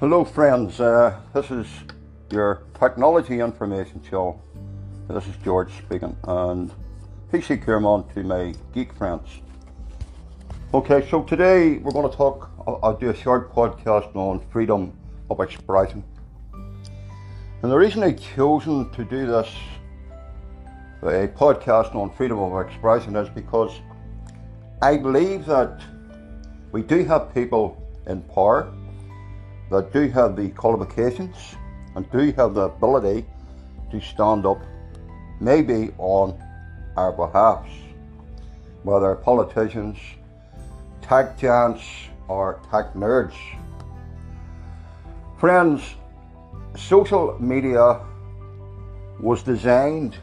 Hello, friends. Uh, this is your technology information show. This is George speaking, and PC Kierman to my geek friends. Okay, so today we're going to talk. I'll, I'll do a short podcast on freedom of expression. And the reason I've chosen to do this a podcast on freedom of expression is because I believe that we do have people in power that do have the qualifications and do have the ability to stand up, maybe on our behalf, whether politicians, tech giants, or tech nerds. Friends, social media was designed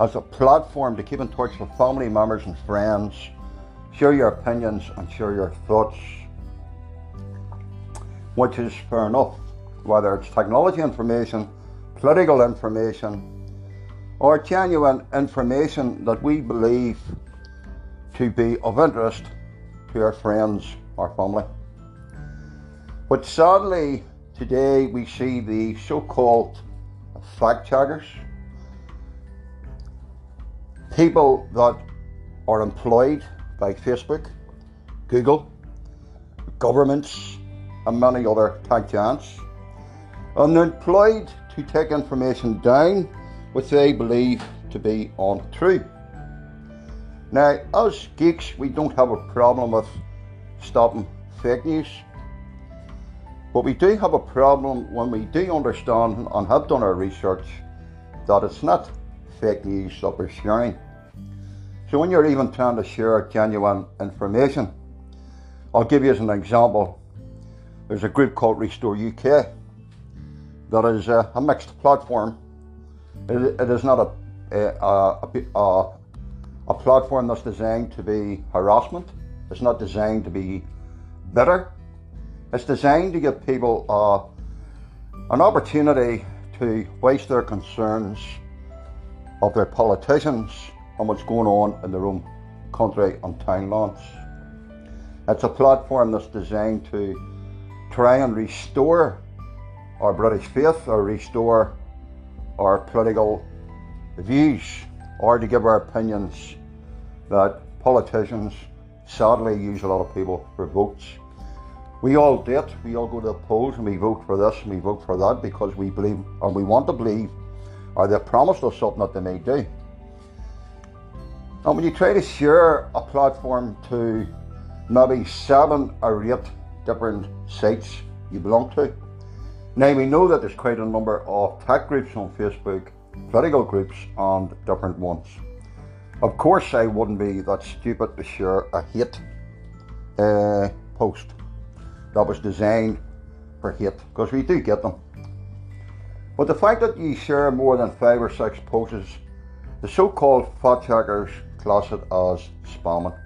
as a platform to keep in touch with family members and friends, share your opinions and share your thoughts, which is fair enough, whether it's technology information, political information, or genuine information that we believe to be of interest to our friends or family. But sadly, today we see the so called fact checkers people that are employed by Facebook, Google, governments, and many other tech giants, and they're employed to take information down which they believe to be untrue. Now, as geeks, we don't have a problem with stopping fake news, but we do have a problem when we do understand and have done our research that it's not fake news that we're sharing. So when you're even trying to share genuine information, I'll give you as an example. There's a group called Restore UK that is a, a mixed platform. It, it is not a, a, a, a platform that's designed to be harassment. It's not designed to be bitter. It's designed to give people uh, an opportunity to voice their concerns of their politicians and what's going on in their own country and townlands. It's a platform that's designed to try and restore our British faith or restore our political views or to give our opinions that politicians sadly use a lot of people for votes. We all do it. We all go to the polls and we vote for this and we vote for that because we believe and we want to believe or they promised us something that they may do. And when you try to share a platform to maybe seven or eight different sites you belong to, now we know that there's quite a number of tech groups on Facebook, political groups, and different ones. Of course, I wouldn't be that stupid to share a hate uh, post that was designed for hate, because we do get them. But the fact that you share more than five or six posts, the so called fact checkers class it as spamming.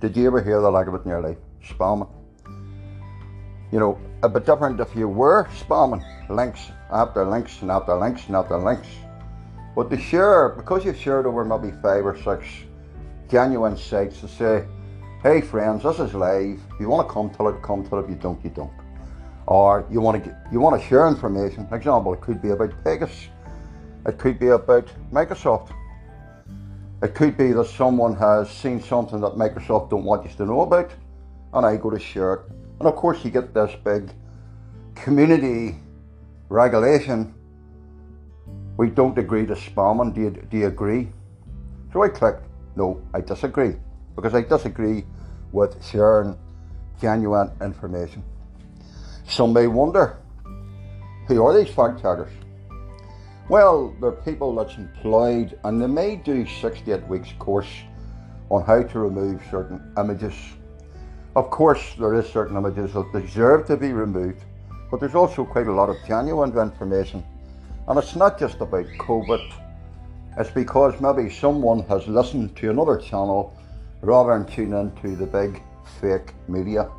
Did you ever hear the like of it in your life? Spamming. You know, a bit different if you were spamming links after links and after links and after links. But to share, because you've shared over maybe five or six genuine sites to say, hey friends, this is live. If you want to come to it, come to it. If you don't, you don't. Or you want to get, you want to share information. example, it could be about Pegasus. It could be about Microsoft. It could be that someone has seen something that Microsoft don't want you to know about, and I go to share it. And of course, you get this big community regulation. We don't agree to spamming. Do you, do you agree? So I click, no, I disagree, because I disagree with sharing genuine information. Some may wonder, who are these fact checkers? Well, they're people that's employed and they may do 68 weeks course on how to remove certain images. Of course, there is certain images that deserve to be removed, but there's also quite a lot of genuine information. And it's not just about COVID, it's because maybe someone has listened to another channel rather than tune into the big fake media.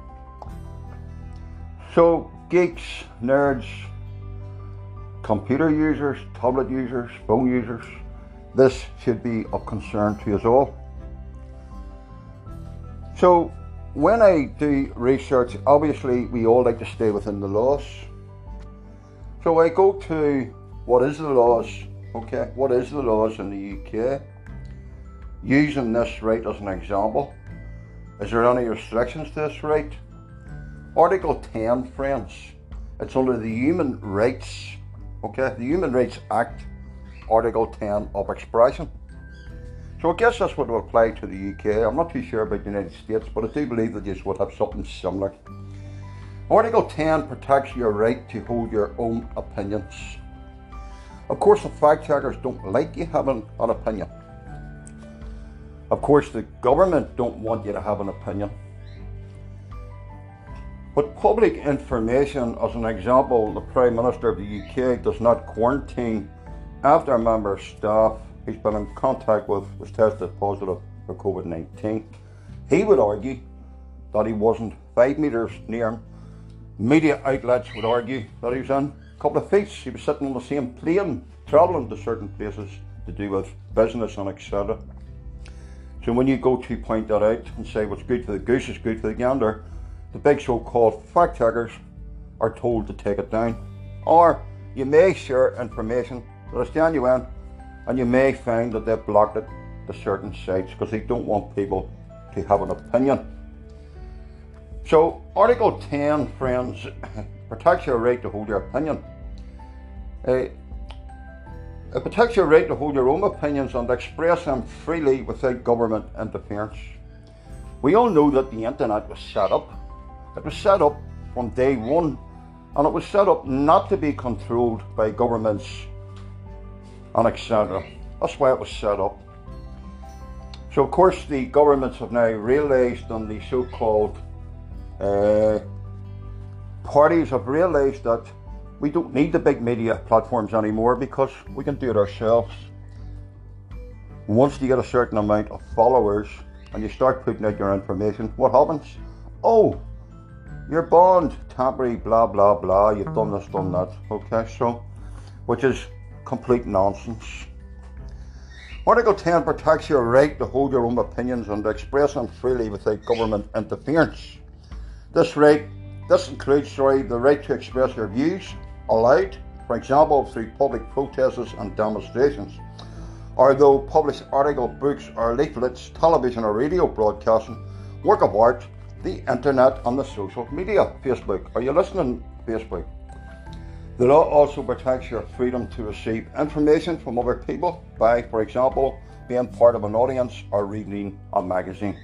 So, geeks, nerds, computer users, tablet users, phone users, this should be of concern to us all. So when I do research, obviously we all like to stay within the laws. So I go to what is the laws, okay? What is the laws in the UK? Using this right as an example, is there any restrictions to this right? Article 10, friends, it's under the Human Rights, okay? The Human Rights Act, Article 10 of expression. So I guess that's what will apply to the UK. I'm not too sure about the United States, but I do believe that you would have something similar. Article 10 protects your right to hold your own opinions. Of course, the fact checkers don't like you having an opinion. Of course, the government don't want you to have an opinion. But public information, as an example, the Prime Minister of the UK does not quarantine after a member of staff he's been in contact with was tested positive for COVID 19. He would argue that he wasn't five metres near him. Media outlets would argue that he was in a couple of feet. He was sitting on the same plane, travelling to certain places to do with business and etc. So when you go to point that out and say what's good for the goose is good for the gander, the big so-called fact checkers are told to take it down. Or you may share information that is genuine and you may find that they've blocked it to certain sites because they don't want people to have an opinion. So, Article 10, friends, protects your right to hold your opinion. Uh, it protects your right to hold your own opinions and express them freely without government interference. We all know that the internet was set up. It was set up from day one, and it was set up not to be controlled by governments and etc. That's why it was set up. So of course the governments have now realised and the so-called uh, parties have realised that we don't need the big media platforms anymore because we can do it ourselves. Once you get a certain amount of followers and you start putting out your information, what happens? Oh, you're bond, temporary, blah blah blah, you've done this, done that. Okay, so which is complete nonsense. Article 10 protects your right to hold your own opinions and to express them freely without government interference. This right this includes sorry, the right to express your views aloud, for example, through public protests and demonstrations, or though published article, books or leaflets, television or radio broadcasting, work of art, the internet and the social media, Facebook. Are you listening, Facebook? The law also protects your freedom to receive information from other people by, for example, being part of an audience or reading a magazine.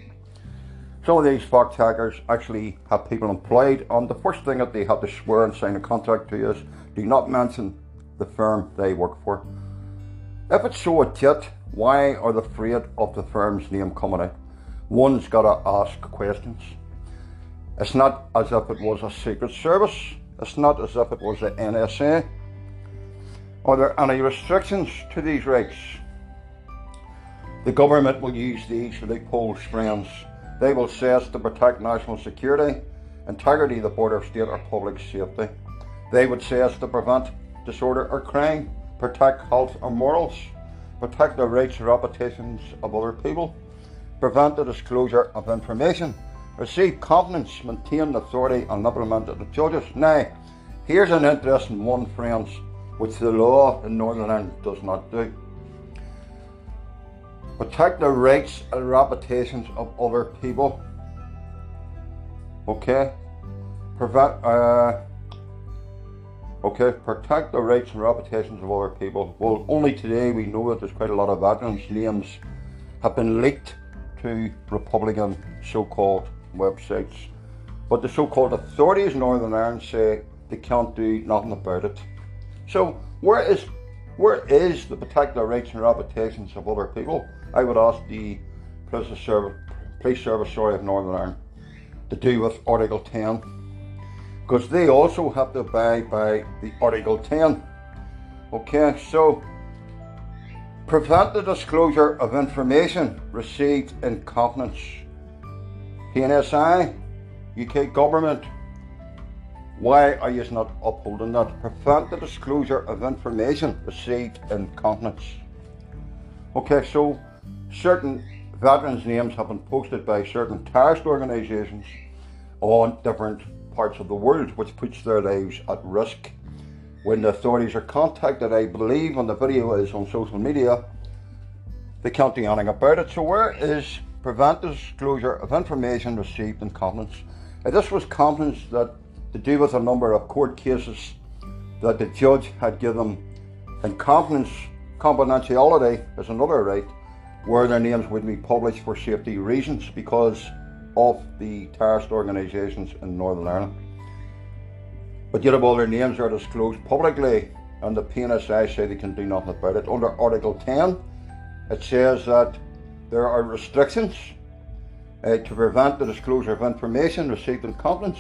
Some of these fact checkers actually have people employed, and the first thing that they have to swear and sign a contract to is do not mention the firm they work for. If it's so legit, why are they afraid of the firm's name coming out? One's got to ask questions. It's not as if it was a secret service it's not as if it was the NSA. Are there any restrictions to these rights? The government will use these loopholes, friends. They will say it's to protect national security, integrity of the border of state or public safety. They would say it's to prevent disorder or crime, protect health or morals, protect the rights and reputations of other people, prevent the disclosure of information, receive confidence, maintain authority, and implement to judges. Now, here's an interesting one, friends, which the law in Northern Ireland does not do. Protect the rights and reputations of other people. Okay? Prevent, uh, okay, protect the rights and reputations of other people. Well, only today we know that there's quite a lot of veterans' names have been leaked to Republican so-called websites. But the so-called authorities in Northern Ireland say they can't do nothing about it. So where is where is the particular rights and reputations of other people? I would ask the police service, police service sorry, of Northern Ireland to do with Article 10 because they also have to abide by the Article 10. Okay, so prevent the disclosure of information received in confidence PNSI, UK government, why are you not upholding that? Prevent the disclosure of information received in confidence. Okay, so certain veterans' names have been posted by certain terrorist organisations on different parts of the world, which puts their lives at risk. When the authorities are contacted, I believe, and the video is on social media, they can't do anything about it. So, where is prevent the disclosure of information received in confidence? Now, this was confidence that to do with a number of court cases that the judge had given in confidence. Confidentiality is another right where their names would be published for safety reasons because of the terrorist organisations in Northern Ireland. But yet, all their names are disclosed publicly, and the PNSI say they can do nothing about it. Under Article 10, it says that there are restrictions uh, to prevent the disclosure of information received in confidence,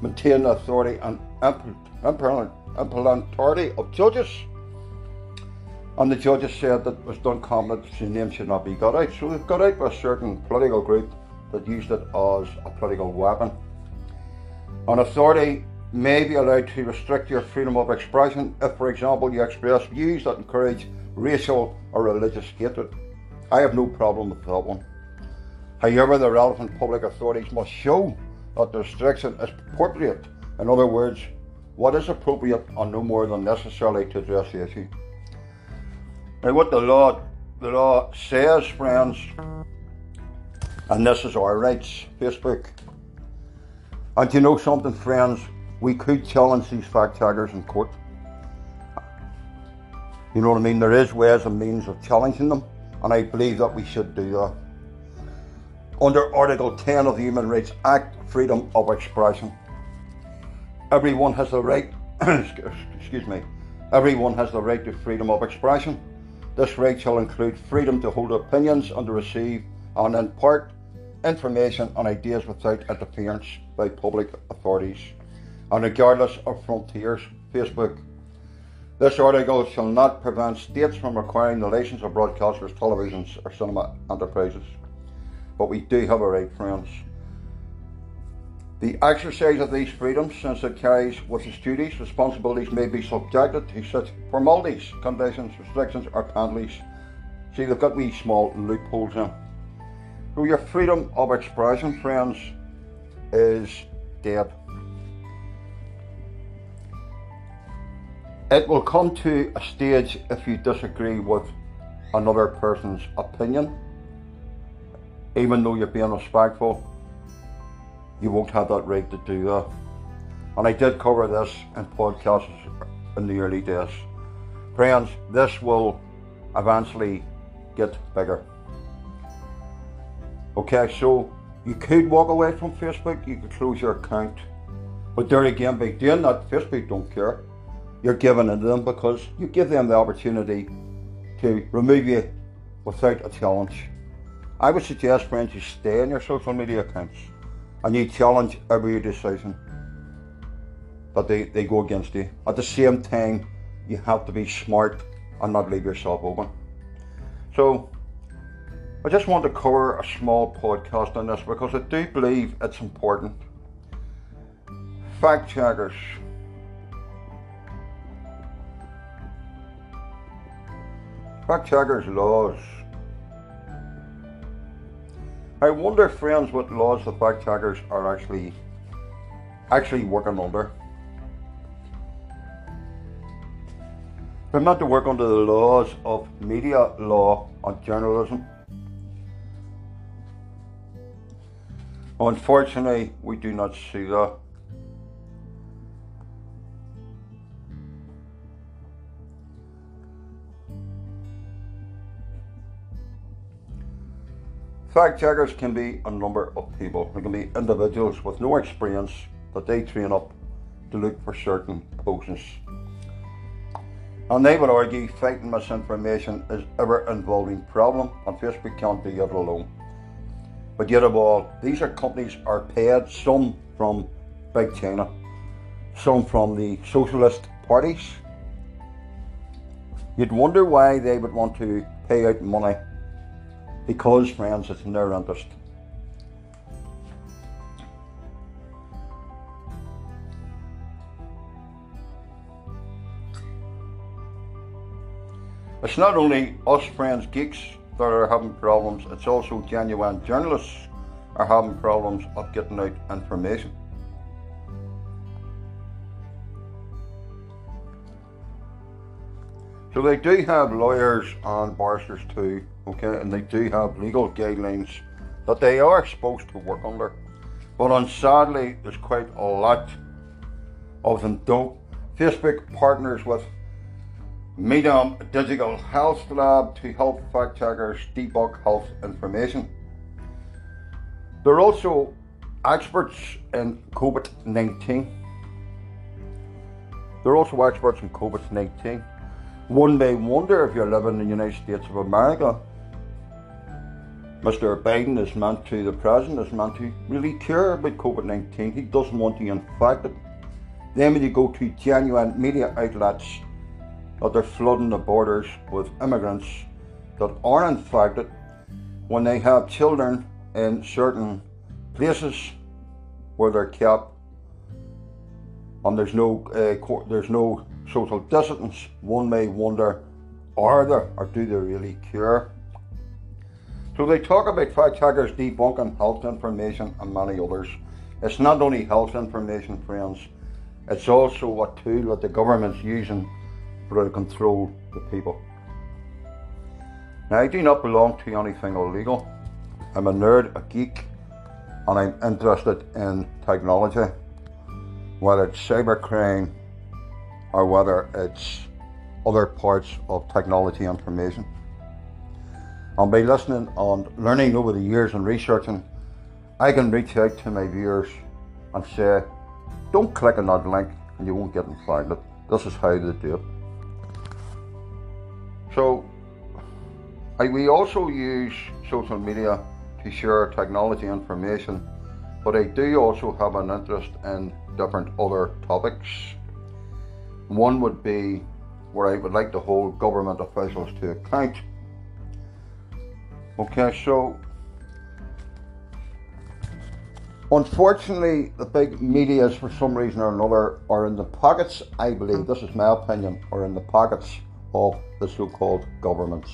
maintain the authority and implementarity of judges. And the judges said that it was done confidence the name should not be got out. So they've got out by a certain political group that used it as a political weapon. An authority may be allowed to restrict your freedom of expression if, for example, you express views that encourage racial or religious hatred. I have no problem with that one. However, the relevant public authorities must show that the restriction is appropriate. In other words, what is appropriate and no more than necessary to address the issue. Now, what the law the law says, friends, and this is our rights, Facebook. And you know something, friends? We could challenge these fact checkers in court. You know what I mean? There is ways and means of challenging them, and I believe that we should do that. Under Article 10 of the Human Rights Act, freedom of expression. Everyone has the right, excuse me, everyone has the right to freedom of expression. This right shall include freedom to hold opinions and to receive and impart information and ideas without interference by public authorities and regardless of frontiers. Facebook. This article shall not prevent states from requiring the license of broadcasters, televisions, or cinema enterprises. But we do have a right, friends. The exercise of these freedoms, since it carries with its duties, responsibilities may be subjected to such formalities, conditions, restrictions, or penalties. See, they've got wee small loopholes in. So your freedom of expression, friends, is dead. It will come to a stage if you disagree with another person's opinion, even though you're being respectful, you won't have that right to do that. And I did cover this in podcasts in the early days. Friends, this will eventually get bigger. Okay, so you could walk away from Facebook, you could close your account. But there again, by doing that, Facebook don't care. You're giving it to them because you give them the opportunity to remove you without a challenge. I would suggest, friends, you stay on your social media accounts and you challenge every decision that they, they go against you. At the same time, you have to be smart and not leave yourself open. So, I just want to cover a small podcast on this because I do believe it's important. Fact checkers. Fact checkers laws. I wonder, friends, what laws the fact checkers are actually actually working under. They're meant to work under the laws of media law and journalism. Unfortunately, we do not see that. Fact checkers can be a number of people. They can be individuals with no experience that they train up to look for certain posts. And they would argue fighting misinformation is ever involving problem and Facebook can't do it alone. But yet of all, these are companies are paid, some from Big China, some from the socialist parties. You'd wonder why they would want to pay out money. Because, friends, it's in their interest. It's not only us friends geeks that are having problems, it's also genuine journalists are having problems of getting out information. So they do have lawyers and barristers too, okay, and they do have legal guidelines that they are supposed to work under. But unsadly, there's quite a lot of them don't. Facebook partners with Meedan Digital Health Lab to help fact checkers debunk health information. They're also experts in COVID 19. They're also experts in COVID 19. One may wonder if you're living in the United States of America, Mr. Biden is meant to, the president is meant to really care about COVID 19. He doesn't want you infected. Then, when you go to genuine media outlets, that they're flooding the borders with immigrants that are infected when they have children in certain places where they're kept and there's no uh, there's no social distance. One may wonder, are there or do they really care? So they talk about fact checkers debunking health information and many others. It's not only health information, friends. It's also a tool that the government's using to control the people. Now, I do not belong to anything illegal. I'm a nerd, a geek, and I'm interested in technology, whether it's cybercrime or whether it's other parts of technology information. And by listening and learning over the years and researching, I can reach out to my viewers and say, don't click on that link and you won't get infected. This is how they do it. So, I, we also use social media to share technology information, but I do also have an interest in different other topics. One would be where I would like to hold government officials to account. Okay, so unfortunately, the big medias, for some reason or another, are in the pockets, I believe, this is my opinion, are in the pockets of the so called governments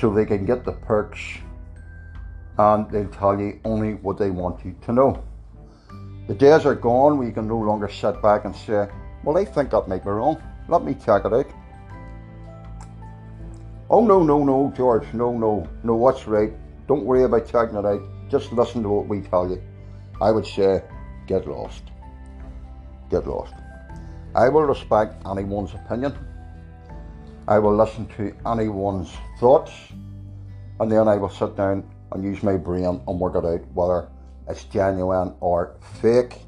so they can get the perks and they'll tell you only what they want you to know. The days are gone where you can no longer sit back and say, Well, I think that might be wrong. Let me check it out. Oh, no, no, no, George. No, no, no, what's right? Don't worry about checking it out. Just listen to what we tell you. I would say, get lost. Get lost. I will respect anyone's opinion. I will listen to anyone's thoughts and then I will sit down and use my brain and work it out whether it's genuine or fake.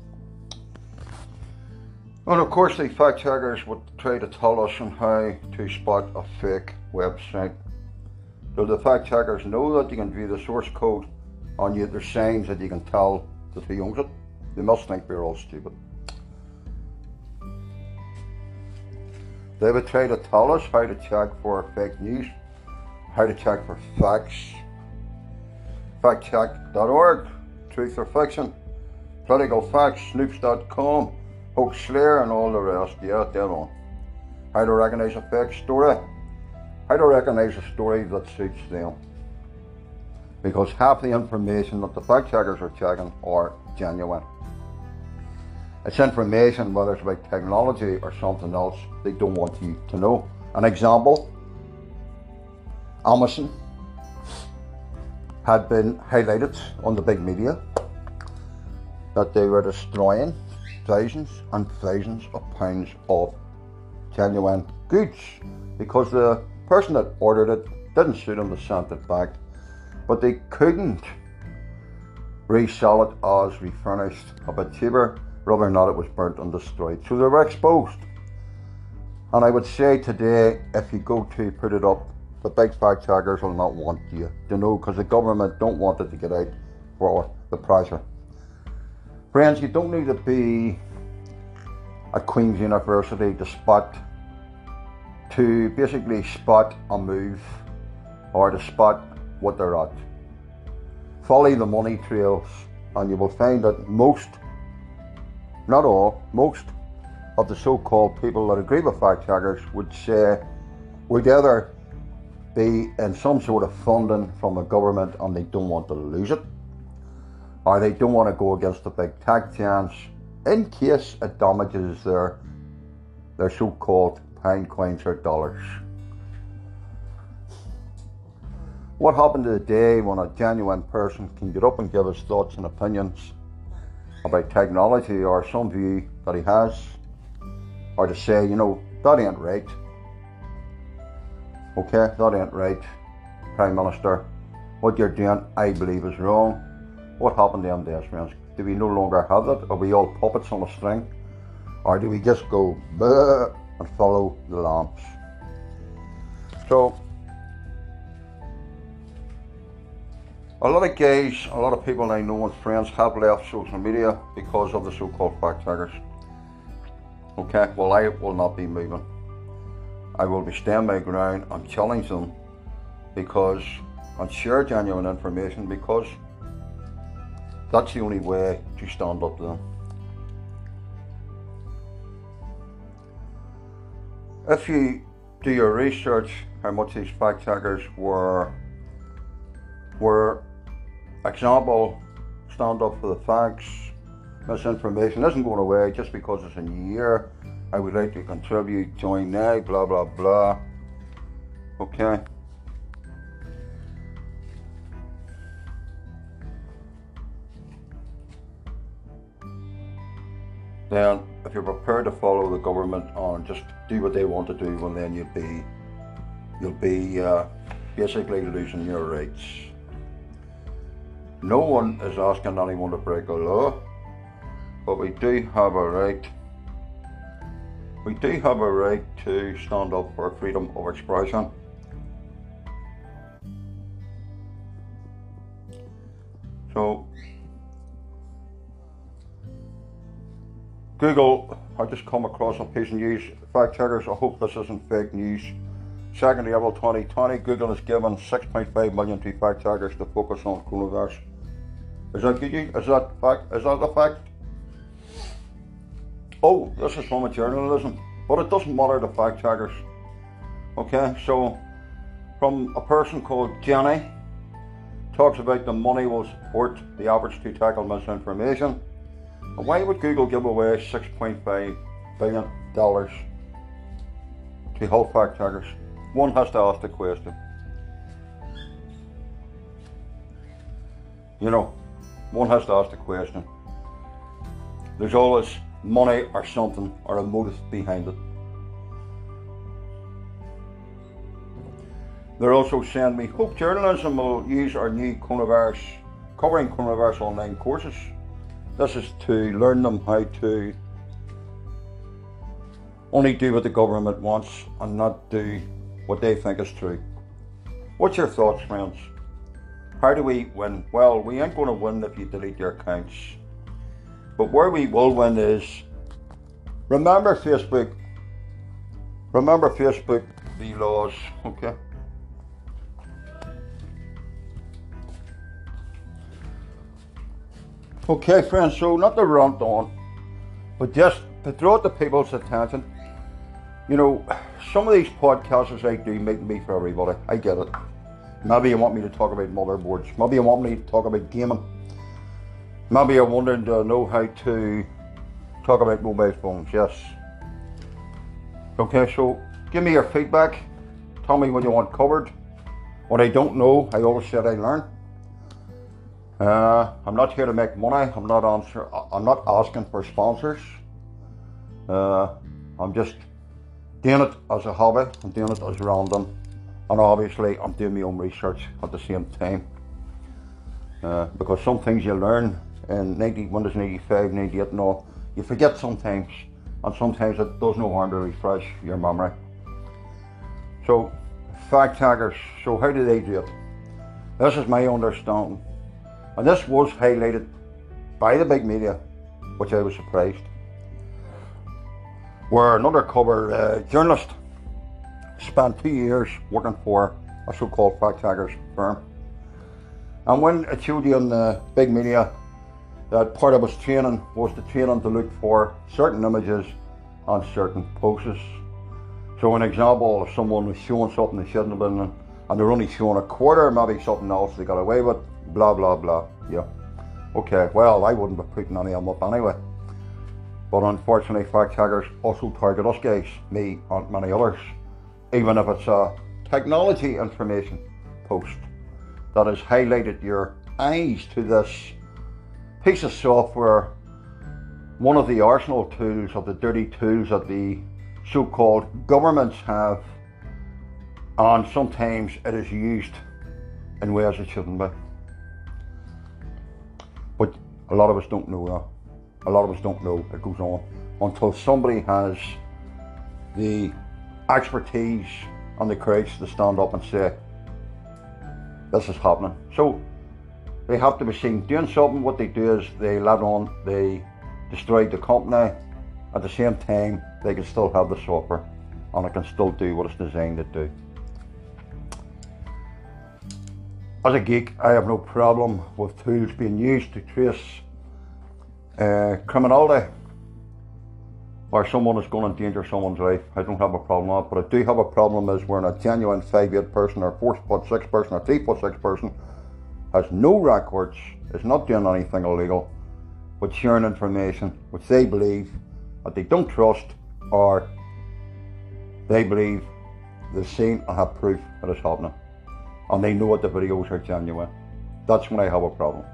And of course, the fact checkers would try to tell us on how to spot a fake website. Do the fact checkers know that you can view the source code and yet there's signs that you can tell that he owns it? They must think we're all stupid. They would try to tell us how to check for fake news, how to check for facts. Factcheck.org, Truth or Fiction, Political Facts, Snopes.com, Hoax Slayer, and all the rest. Yeah, dead on. How to recognize a fake story. How to recognize a story that suits them. Because half the information that the fact checkers are checking are genuine. It's information, whether it's about technology or something else, they don't want you to know. An example Amazon had been highlighted on the big media that they were destroying thousands and thousands of pounds of genuine goods because the person that ordered it didn't suit them to send it back, but they couldn't resell it as refurnished a bit cheaper whether or not it was burnt and destroyed. So they were exposed. And I would say today, if you go to put it up, the big fact checkers will not want you to know because the government don't want it to get out for the pressure. Friends, you don't need to be at Queen's University to spot, to basically spot a move or to spot what they're at. Follow the money trails and you will find that most not all, most of the so called people that agree with fact checkers would say we'd either be in some sort of funding from the government and they don't want to lose it, or they don't want to go against the big tech giants in case it damages their their so-called pound coins or dollars. What happened to the day when a genuine person can get up and give his thoughts and opinions about technology or some view that he has, or to say, you know, that ain't right. Okay, that ain't right, Prime Minister. What you're doing, I believe, is wrong. What happened to MDS friends? Do we no longer have that? Are we all puppets on a string? Or do we just go and follow the lamps? So, a lot of guys, a lot of people I know and friends have left social media because of the so called fact checkers. Okay, well, I will not be moving. I will be staying my ground and challenge them because and share genuine information because that's the only way to stand up to them. If you do your research how much these fact checkers were were example stand up for the facts misinformation isn't going away just because it's a new year I would like to contribute, join now, blah blah blah. Okay. Then, if you're prepared to follow the government on just do what they want to do, well, then you'll be you'll be uh, basically losing your rights. No one is asking anyone to break a law, but we do have a right we do have a right to stand up for freedom of expression. So, Google, I just come across a piece of news. Fact checkers, I hope this isn't fake news. 2nd April 2020, Google has given 6.5 million to fact checkers to focus on coronavirus. Is that good? Is that fact? Is that a fact? oh, this is from a journalism, but it doesn't matter to fact checkers. Okay, so from a person called Jenny, talks about the money will support the efforts to tackle misinformation. Why would Google give away $6.5 billion to help fact checkers? One has to ask the question. You know, one has to ask the question. There's always money or something or a motive behind it. They're also saying we hope journalism will use our new coronavirus, covering coronavirus online courses. This is to learn them how to only do what the government wants and not do what they think is true. What's your thoughts, friends? How do we win? Well, we ain't going to win if you delete your accounts. But where we will win is remember Facebook. Remember Facebook, the laws, okay? Okay, friends, so not to rant on, but just to draw the people's attention. You know, some of these podcasts I do make me for everybody. I get it. Maybe you want me to talk about motherboards. Maybe you want me to talk about gaming. Maybe you're wondering to know how to talk about mobile phones. Yes. Okay, so give me your feedback. Tell me what you want covered. What I don't know, I always said I learn. Uh, I'm not here to make money. I'm not answer. I'm not asking for sponsors. Uh, I'm just doing it as a hobby. I'm doing it as random, and obviously I'm doing my own research at the same time. Uh, because some things you learn in 90, Windows 95, 98 and all, you forget sometimes, and sometimes it does no harm to refresh your memory. So, fact checkers, so how do they do it? This is my understanding, and this was highlighted by the big media, which I was surprised. Where an undercover uh, journalist spent two years working for a so-called fact checkers firm. And when it showed you on the big media that part of his training was to train him to look for certain images on certain posts. So an example, if someone was showing something they shouldn't have been and they're only showing a quarter, maybe something else they got away with, blah blah blah. Yeah. Okay, well, I wouldn't be putting any of them up anyway. But unfortunately, fact checkers also target us guys, me and many others, even if it's a technology information post that has highlighted your eyes to this piece of software, one of the arsenal tools of the dirty tools that the so called governments have, and sometimes it is used in ways it shouldn't be. A lot of us don't know that. A lot of us don't know it goes on until somebody has the expertise and the courage to stand up and say, This is happening. So they have to be seen doing something. What they do is they let on, they destroy the company. At the same time, they can still have the software and it can still do what it's designed to do. As a geek, I have no problem with tools being used to trace uh, criminality or someone is going to endanger someone's life. I don't have a problem with that, but I do have a problem is when a genuine 5'8 person or 4 foot 6 person or 3 foot 6 person has no records, is not doing anything illegal, but sharing information which they believe that they don't trust or they believe they've seen and have proof that it's happening and they know that the videos are genuine. That's when I have a problem.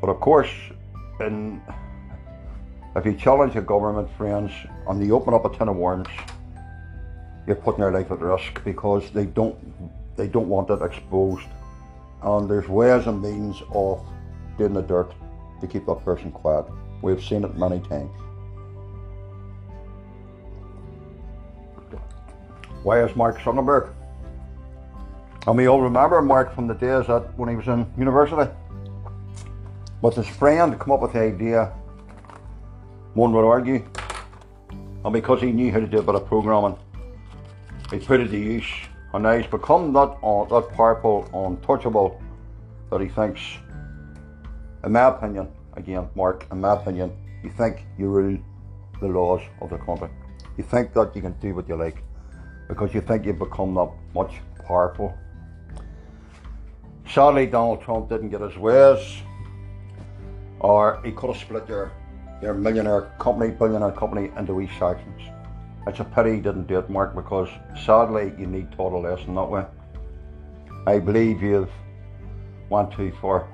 But of course, in, if you challenge a government, friends, and they open up a tin of worms, you're putting their life at risk because they don't they don't want it exposed. And there's ways and means of doing the dirt to keep that person quiet. We've seen it many times. Why is Mark Zuckerberg? And we all remember Mark from the days that when he was in university. But his friend come up with the idea, one would argue, and because he knew how to do a bit of programming, he put it to use, and now he's become that, uh, that powerful, untouchable, that he thinks, in my opinion, again, Mark, in my opinion, you think you rule the laws of the country. You think that you can do what you like because you think you've become that much powerful. Sadly, Donald Trump didn't get his ways, or he could have split your, your millionaire company, billionaire company into wee sections. It's a pity he didn't do it, Mark, because sadly you need taught a lesson that way. I believe you've went too far.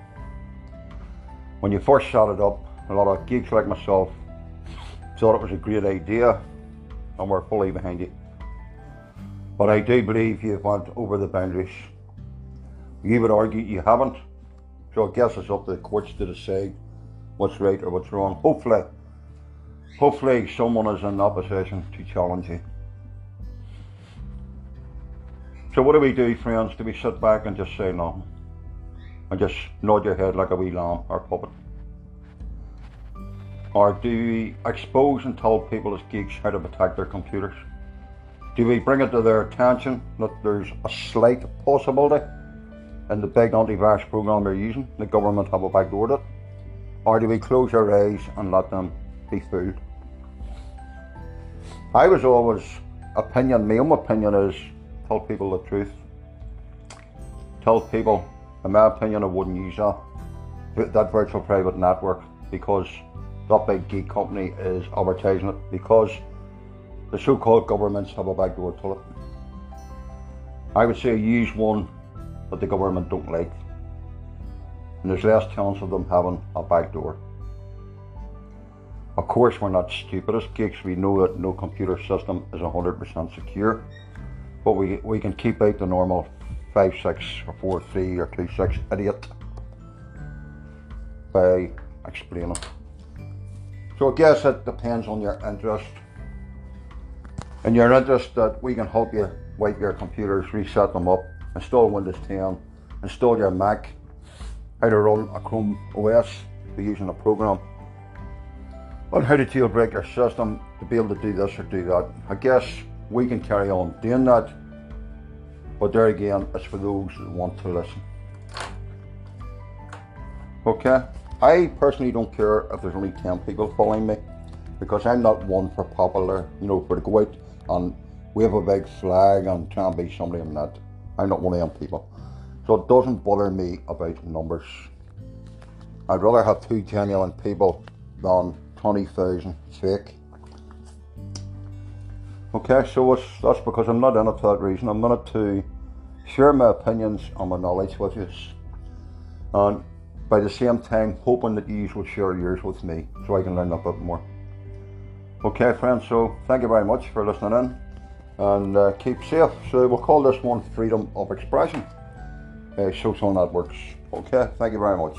When you first set it up, a lot of geeks like myself thought it was a great idea, and we're fully behind you. But I do believe you've went over the boundaries. You would argue you haven't. So I guess it's up to the courts to decide what's right or what's wrong. Hopefully, hopefully someone is in that position to challenge you. So what do we do, friends? Do we sit back and just say nothing? And just nod your head like a wee lamb or puppet? Or do we expose and tell people as geeks how to protect their computers? Do we bring it to their attention that there's a slight possibility in the big antivirus program they're using, the government have a backdoored it? Or do we close our eyes and let them be fooled? I was always opinion, my own opinion is tell people the truth. Tell people, in my opinion, I wouldn't use that, that virtual private network because that big geek company is advertising it because the so-called governments have a backdoor to it. I would say use one that the government don't like. And there's less chance of them having a backdoor. Of course, we're not stupid as geeks. We know that no computer system is 100% secure. But we, we can keep out the normal 5, 6, or 4, 3, or 2, 6 idiot by explaining. So I guess it depends on your interest and your interest that we can help you wipe your computers, reset them up, install Windows 10, install your Mac, how to run a Chrome OS using a program, on how to jailbreak your system to be able to do this or do that. I guess we can carry on doing that, but there again, it's for those that want to listen. Okay, I personally don't care if there's only 10 people following me because I'm not one for popular, you know, for to go out and wave a big flag and try and be somebody I'm not. I'm not one of them people. So it doesn't bother me about numbers. I'd rather have two genuine people than 20,000 fake. Okay, so that's because I'm not in it for that reason. I'm in it to share my opinions and my knowledge with you. And by the same time, hoping that you will share yours with me so I can learn a bit more. Okay, friends, so thank you very much for listening in and uh, keep safe. So we'll call this one freedom of expression, social networks. Okay, thank you very much.